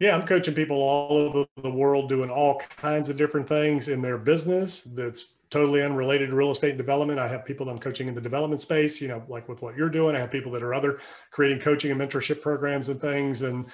Yeah, I'm coaching people all over the world doing all kinds of different things in their business that's totally unrelated to real estate development. I have people that I'm coaching in the development space, you know, like with what you're doing. I have people that are other creating coaching and mentorship programs and things. And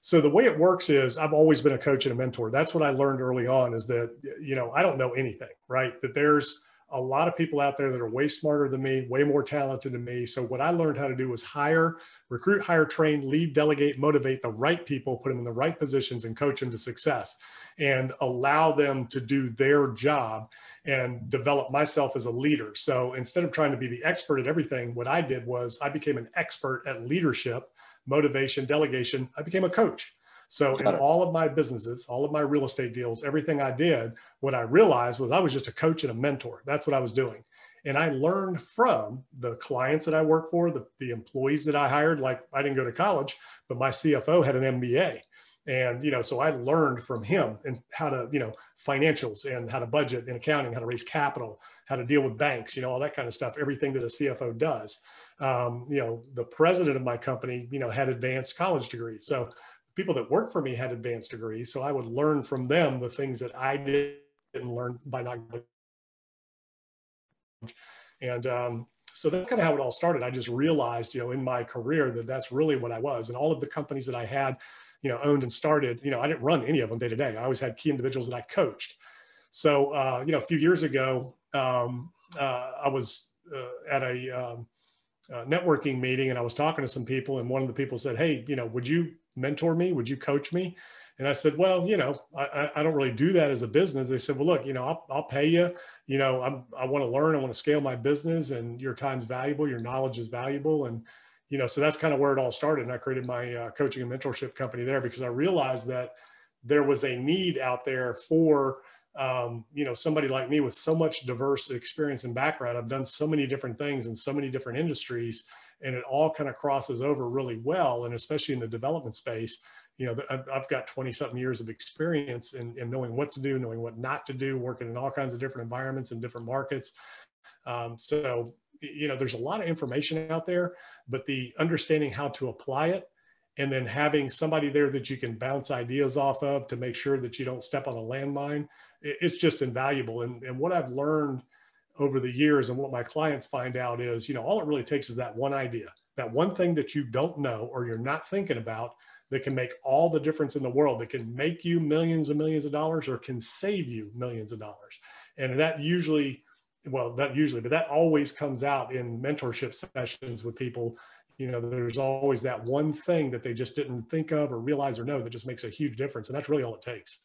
so the way it works is I've always been a coach and a mentor. That's what I learned early on is that, you know, I don't know anything, right? That there's a lot of people out there that are way smarter than me, way more talented than me. So what I learned how to do was hire, recruit, hire, train, lead, delegate, motivate the right people, put them in the right positions and coach them to success and allow them to do their job and develop myself as a leader. So instead of trying to be the expert at everything, what I did was I became an expert at leadership, motivation, delegation. I became a coach. So in all of my businesses, all of my real estate deals, everything I did, what I realized was I was just a coach and a mentor. That's what I was doing. And I learned from the clients that I worked for, the, the employees that I hired. Like I didn't go to college, but my CFO had an MBA. And, you know, so I learned from him and how to, you know, financials and how to budget and accounting, how to raise capital, how to deal with banks, you know, all that kind of stuff, everything that a CFO does. Um, you know, the president of my company, you know, had advanced college degrees. So people that worked for me had advanced degrees. So I would learn from them the things that I didn't learn by not. going. And um, so that's kind of how it all started. I just realized, you know, in my career that that's really what I was. And all of the companies that I had, you know, owned and started, you know, I didn't run any of them day to day. I always had key individuals that I coached. So, uh, you know, a few years ago, um, uh, I was uh, at a um, uh, networking meeting and I was talking to some people, and one of the people said, "Hey, you know, would you mentor me? Would you coach me?" And I said, "Well, you know, I, I don't really do that as a business." They said, "Well, look, you know, I'll, I'll pay you. You know, I'm, I want to learn. I want to scale my business, and your time's valuable. Your knowledge is valuable, and you know, so that's kind of where it all started. And I created my uh, coaching and mentorship company there because I realized that there was a need out there for um, you know somebody like me with so much diverse experience and background i've done so many different things in so many different industries and it all kind of crosses over really well and especially in the development space you know i've got 20 something years of experience in, in knowing what to do knowing what not to do working in all kinds of different environments and different markets. Um, so you know there's a lot of information out there but the understanding how to apply it and then having somebody there that you can bounce ideas off of to make sure that you don't step on a landmine it's just invaluable. And, and what i've learned over the years and what my clients find out is you know all it really takes is that one idea that one thing that you don't know or you're not thinking about that can make all the difference in the world that can make you millions and millions of dollars or can save you millions of dollars. And that usually well not usually but that always comes out in mentorship sessions with people you know there's always that one thing that they just didn't think of or realize or know that just makes a huge difference and that's really all it takes